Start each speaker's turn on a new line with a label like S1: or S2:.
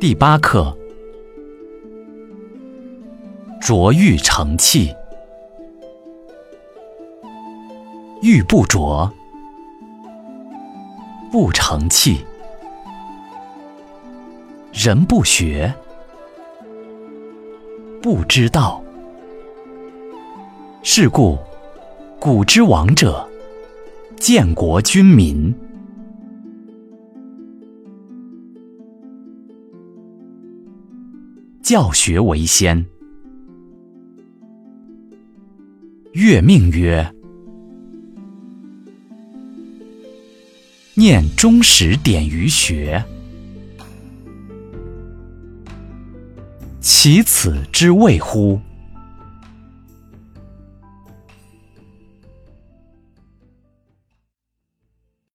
S1: 第八课：浊欲成器，玉不琢，不成器；人不学，不知道。是故，古之王者，建国君民。教学为先。月命曰：“念忠实点于学，其此之谓乎？”